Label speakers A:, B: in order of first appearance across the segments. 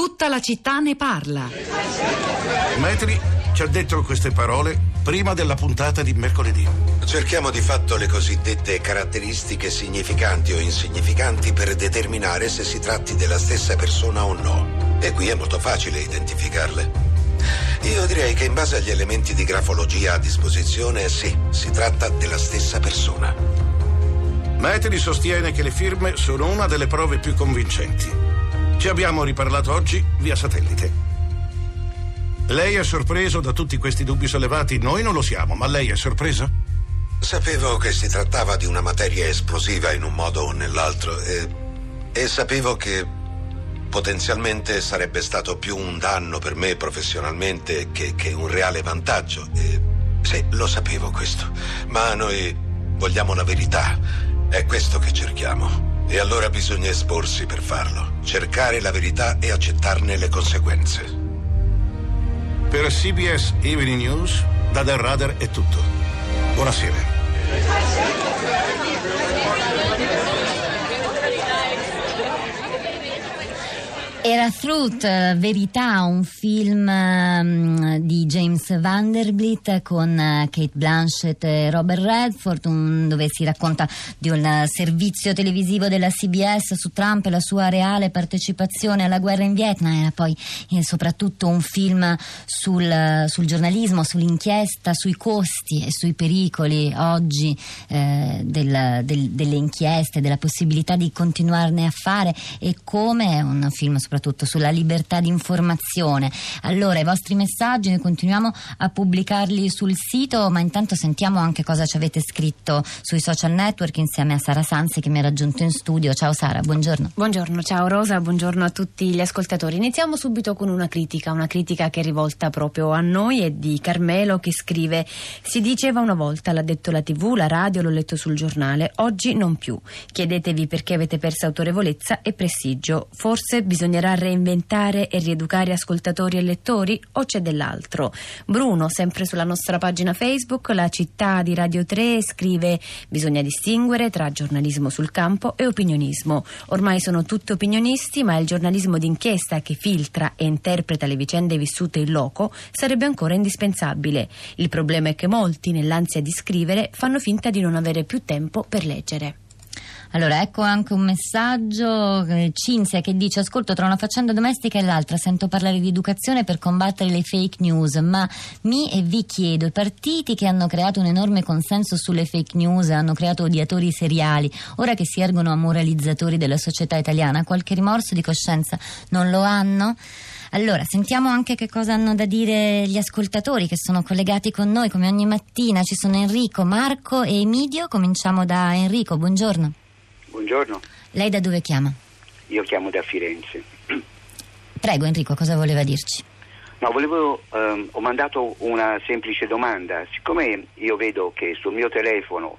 A: Tutta la città ne parla.
B: Metri ci ha detto queste parole prima della puntata di mercoledì.
C: Cerchiamo di fatto le cosiddette caratteristiche significanti o insignificanti per determinare se si tratti della stessa persona o no. E qui è molto facile identificarle. Io direi che in base agli elementi di grafologia a disposizione, sì, si tratta della stessa persona.
B: Metri sostiene che le firme sono una delle prove più convincenti. Ci abbiamo riparlato oggi via satellite. Lei è sorpreso da tutti questi dubbi sollevati? Noi non lo siamo, ma lei è sorpreso?
C: Sapevo che si trattava di una materia esplosiva in un modo o nell'altro e, e sapevo che potenzialmente sarebbe stato più un danno per me professionalmente che, che un reale vantaggio. E, sì, lo sapevo questo, ma noi vogliamo la verità. È questo che cerchiamo. E allora bisogna esporsi per farlo, cercare la verità e accettarne le conseguenze.
B: Per CBS Evening News, da Del Radar è tutto. Buonasera.
D: Era Truth, Verità, un film um, di James Vanderbilt con uh, Kate Blanchett e Robert Redford, un, dove si racconta di un servizio televisivo della CBS su Trump e la sua reale partecipazione alla guerra in Vietnam. Era poi eh, soprattutto un film sul, sul, giornalismo, sull'inchiesta, sui costi e sui pericoli oggi eh, del, del, delle inchieste, della possibilità di continuarne a fare e come un film soprattutto sulla libertà di informazione. Allora, i vostri messaggi noi continuiamo a pubblicarli sul sito, ma intanto sentiamo anche cosa ci avete scritto sui social network insieme a Sara Sanzi che mi ha raggiunto in studio. Ciao Sara, buongiorno.
E: Buongiorno, ciao Rosa, buongiorno a tutti gli ascoltatori. Iniziamo subito con una critica, una critica che è rivolta proprio a noi e di Carmelo che scrive Si diceva una volta, l'ha detto la tv, la radio, l'ho letto sul giornale, oggi non più. Chiedetevi perché avete perso autorevolezza e prestigio. Forse bisognerà bisognerà reinventare e rieducare ascoltatori e lettori o c'è dell'altro? Bruno, sempre sulla nostra pagina Facebook, la città di Radio 3 scrive bisogna distinguere tra giornalismo sul campo e opinionismo. Ormai sono tutti opinionisti, ma il giornalismo d'inchiesta che filtra e interpreta le vicende vissute in loco sarebbe ancora indispensabile. Il problema è che molti, nell'ansia di scrivere, fanno finta di non avere più tempo per leggere.
D: Allora, ecco anche un messaggio, eh, Cinzia che dice ascolto tra una faccenda domestica e l'altra sento parlare di educazione per combattere le fake news, ma mi e vi chiedo, i partiti che hanno creato un enorme consenso sulle fake news, hanno creato odiatori seriali, ora che si ergono a moralizzatori della società italiana, qualche rimorso di coscienza non lo hanno? Allora, sentiamo anche che cosa hanno da dire gli ascoltatori che sono collegati con noi come ogni mattina. Ci sono Enrico, Marco e Emidio. Cominciamo da Enrico, buongiorno.
F: Buongiorno.
D: Lei da dove chiama?
F: Io chiamo da Firenze.
D: Prego Enrico, cosa voleva dirci?
F: No, volevo, ehm, ho mandato una semplice domanda. Siccome io vedo che sul mio telefono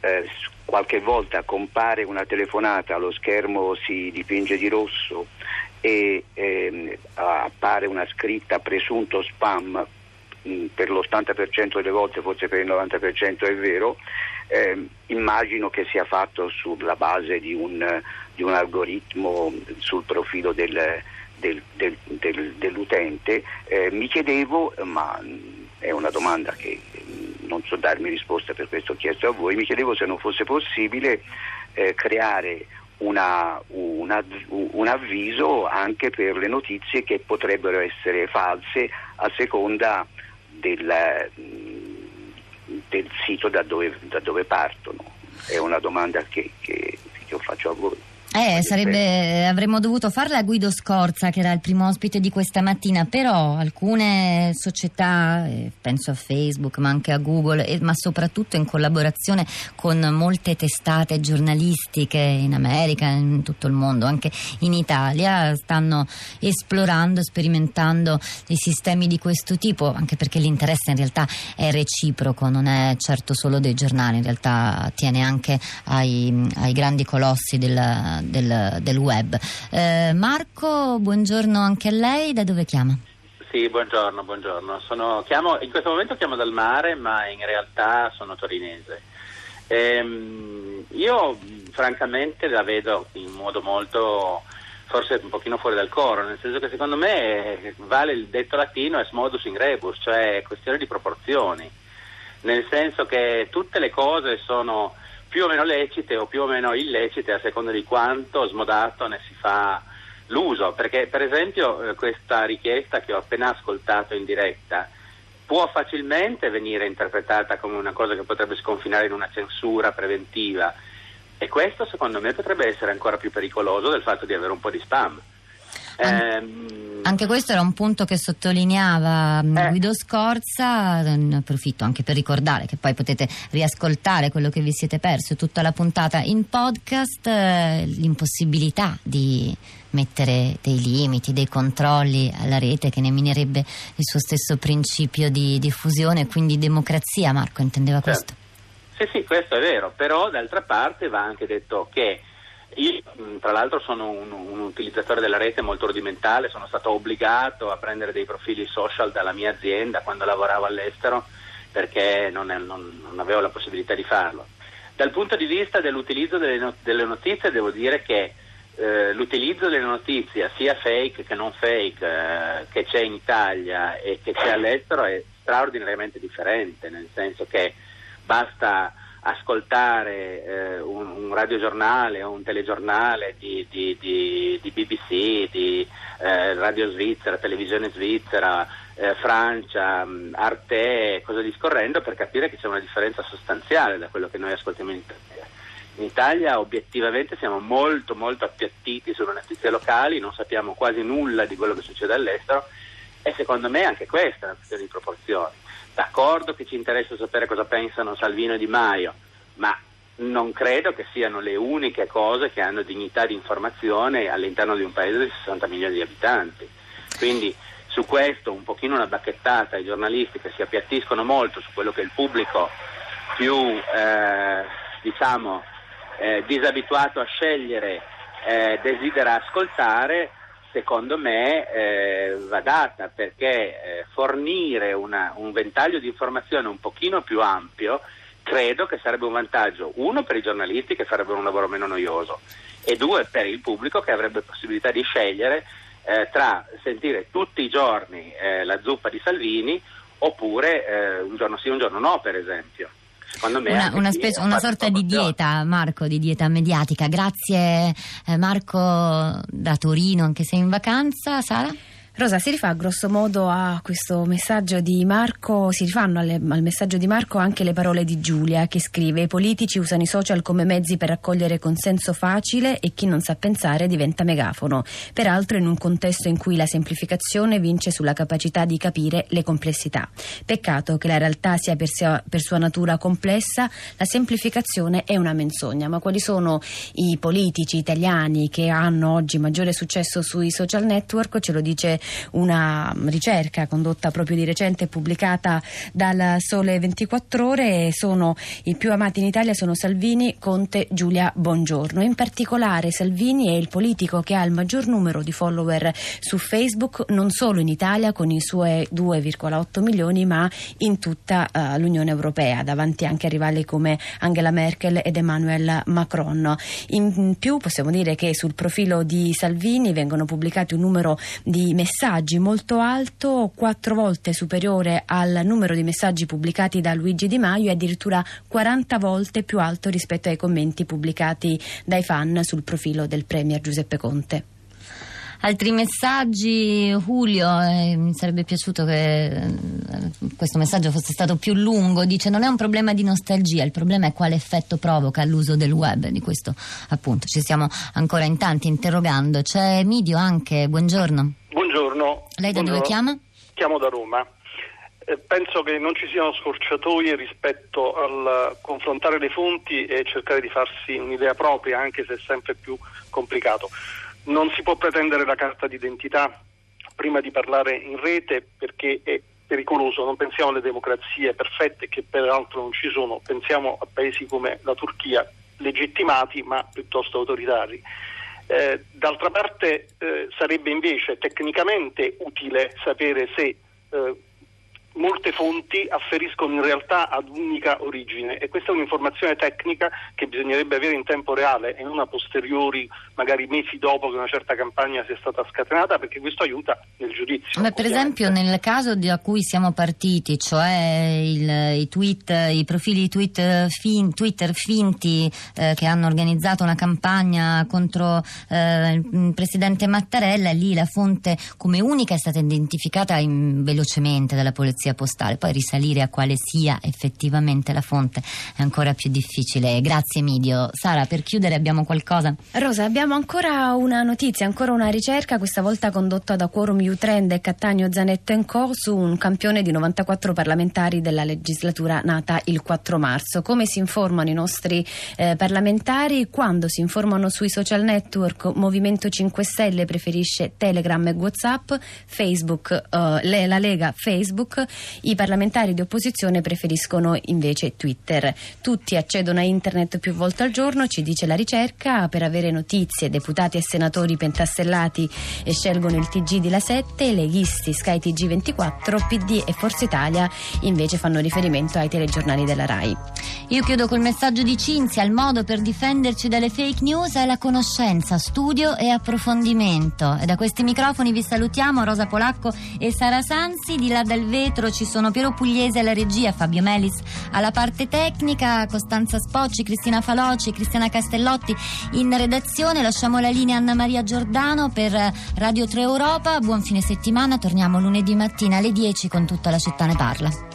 F: eh, qualche volta compare una telefonata, lo schermo si dipinge di rosso e ehm, appare una scritta presunto spam, mh, mm, per l'80% delle volte, forse per il 90% è vero, eh, immagino che sia fatto sulla base di un, di un algoritmo sul profilo del, del, del, dell'utente. Eh, mi chiedevo, ma è una domanda che non so darmi risposta, per questo ho chiesto a voi, mi chiedevo se non fosse possibile eh, creare una, una, un avviso anche per le notizie che potrebbero essere false a seconda del, del sito da dove, da dove, partono? È una domanda che, che, che io faccio a voi.
D: Eh, sarebbe, avremmo dovuto farla a Guido Scorza, che era il primo ospite di questa mattina, però alcune società, eh, penso a Facebook, ma anche a Google, ma soprattutto in collaborazione con molte testate giornalistiche in America, in tutto il mondo, anche in Italia, stanno esplorando, sperimentando i sistemi di questo tipo, anche perché l'interesse in realtà è reciproco, non è certo solo dei giornali, in realtà tiene anche ai, ai grandi colossi del del, del web. Eh, Marco, buongiorno anche a lei, da dove chiama?
G: Sì, buongiorno, buongiorno. Sono, chiamo, in questo momento chiamo dal mare, ma in realtà sono torinese. Ehm, io francamente la vedo in modo molto forse un pochino fuori dal coro, nel senso che secondo me vale il detto latino es modus in rebus, cioè questione di proporzioni, nel senso che tutte le cose sono più o meno lecite o più o meno illecite a seconda di quanto smodato ne si fa l'uso, perché per esempio eh, questa richiesta che ho appena ascoltato in diretta può facilmente venire interpretata come una cosa che potrebbe sconfinare in una censura preventiva e questo secondo me potrebbe essere ancora più pericoloso del fatto di avere un po' di spam.
D: Ehm, anche questo era un punto che sottolineava mm, eh. Guido Scorza, ne approfitto anche per ricordare che poi potete riascoltare quello che vi siete perso, tutta la puntata in podcast, eh, l'impossibilità di mettere dei limiti, dei controlli alla rete che ne minerebbe il suo stesso principio di diffusione quindi democrazia, Marco intendeva certo. questo?
G: Sì, sì, questo è vero, però d'altra parte va anche detto che io tra l'altro sono un, un, utilizzatore della rete molto rudimentale, sono stato obbligato a prendere dei profili social dalla mia azienda quando lavoravo all'estero perché non, è, non, non avevo la possibilità di farlo. Dal punto di vista dell'utilizzo delle, not- delle notizie devo dire che eh, l'utilizzo delle notizie sia fake che non fake eh, che c'è in Italia e che c'è all'estero è straordinariamente differente, nel senso che basta ascoltare eh, un, un, radiogiornale o un telegiornale di, di, di, di BBC, di eh, Radio Svizzera, Televisione Svizzera, eh, Francia, mm, Arte, cosa discorrendo per capire che c'è una differenza sostanziale da quello che noi ascoltiamo in Italia. In Italia obiettivamente siamo molto molto appiattiti sulle notizie locali, non sappiamo quasi nulla di quello che succede all'estero e secondo me anche questa è una questione di proporzioni. D'accordo che ci interessa sapere cosa pensano Salvino e Di Maio, ma non credo che siano le uniche cose che hanno dignità di informazione all'interno di un paese di 60 milioni di abitanti. Quindi su questo un pochino una bacchettata ai giornalisti che si appiattiscono molto su quello che il pubblico più eh, diciamo eh, disabituato a scegliere eh, desidera ascoltare secondo me eh, va data perché eh, fornire una, un ventaglio di informazione un pochino più ampio credo che sarebbe un vantaggio, uno per i giornalisti che farebbero un lavoro meno noioso e due per il pubblico che avrebbe possibilità di scegliere eh, tra sentire tutti i giorni eh, la zuppa di Salvini oppure eh, un giorno sì un giorno no per esempio.
D: Secondo me una, una, spes- una sorta di dieta, Marco, di dieta mediatica. Grazie eh, Marco da Torino, anche se in vacanza. Sara?
E: Rosa, si rifà grosso modo a questo messaggio di Marco, si rifanno alle, al messaggio di Marco anche le parole di Giulia che scrive i politici usano i social come mezzi per raccogliere consenso facile e chi non sa pensare diventa megafono, peraltro in un contesto in cui la semplificazione vince sulla capacità di capire le complessità. Peccato che la realtà sia per, sia, per sua natura complessa, la semplificazione è una menzogna, ma quali sono i politici italiani che hanno oggi maggiore successo sui social network? Ce lo dice una ricerca condotta proprio di recente pubblicata dal Sole 24 Ore. Sono i più amati in Italia sono Salvini, Conte, Giulia Bongiorno. In particolare Salvini è il politico che ha il maggior numero di follower su Facebook, non solo in Italia con i suoi 2,8 milioni, ma in tutta uh, l'Unione Europea, davanti anche a rivali come Angela Merkel ed Emmanuel Macron. In più possiamo dire che sul profilo di Salvini vengono pubblicati un numero di messaggi messaggi molto alto, quattro volte superiore al numero di messaggi pubblicati da Luigi Di Maio e addirittura 40 volte più alto rispetto ai commenti pubblicati dai fan sul profilo del Premier Giuseppe Conte.
D: Altri messaggi, Julio, eh, mi sarebbe piaciuto che eh, questo messaggio fosse stato più lungo, dice non è un problema di nostalgia, il problema è quale effetto provoca l'uso del web, di questo appunto ci stiamo ancora in tanti interrogando. C'è Midio anche,
H: buongiorno.
D: Lei da
H: Buongiorno.
D: dove chiama?
H: Chiamo da Roma. Eh, penso che non ci siano scorciatoie rispetto al confrontare le fonti e cercare di farsi un'idea propria, anche se è sempre più complicato. Non si può pretendere la carta d'identità prima di parlare in rete perché è pericoloso, non pensiamo alle democrazie perfette che peraltro non ci sono, pensiamo a paesi come la Turchia legittimati ma piuttosto autoritari. Eh, d'altra parte eh, sarebbe invece tecnicamente utile sapere se eh, molte fonti afferiscono in realtà ad unica origine e questa è un'informazione tecnica che bisognerebbe avere in tempo reale e non a posteriori, magari mesi dopo che una certa campagna sia stata scatenata, perché questo aiuta nel giudizio.
D: Beh, per esempio nel caso da cui siamo partiti, cioè il, i, tweet, i profili tweet fin, Twitter finti eh, che hanno organizzato una campagna contro eh, il presidente Mattarella, lì la fonte come unica è stata identificata in, velocemente dalla polizia postale, poi risalire a quale sia effettivamente la fonte è ancora più difficile. Grazie Midio. Sara, per chiudere abbiamo qualcosa?
E: Rosa, abbiamo ancora una notizia, ancora una ricerca, questa volta condotta da Quorum U-Trend e Cattaneo Zanetto Co su un campione di 94 parlamentari della legislatura nata il 4 marzo. Come si informano i nostri eh, parlamentari? Quando si informano sui social network, Movimento 5 Stelle preferisce Telegram e Whatsapp, Facebook, eh, la Lega Facebook, i parlamentari di opposizione preferiscono invece Twitter. Tutti accedono a internet più volte al giorno, ci dice la ricerca, per avere notizie deputati e senatori pentastellati scelgono il TG di La 7, leghisti Sky TG24, PD e Forza Italia invece fanno riferimento ai telegiornali della RAI.
D: Io chiudo col messaggio di Cinzia, il modo per difenderci dalle fake news è la conoscenza, studio e approfondimento. E da questi microfoni vi salutiamo Rosa Polacco e Sara Sansi, di là dal vetro ci sono Piero Pugliese alla regia, Fabio Melis alla parte tecnica, Costanza Spocci, Cristina Faloci, Cristiana Castellotti in redazione. Lasciamo la linea a Anna Maria Giordano per Radio 3 Europa. Buon fine settimana, torniamo lunedì mattina alle 10 con tutta la città ne parla.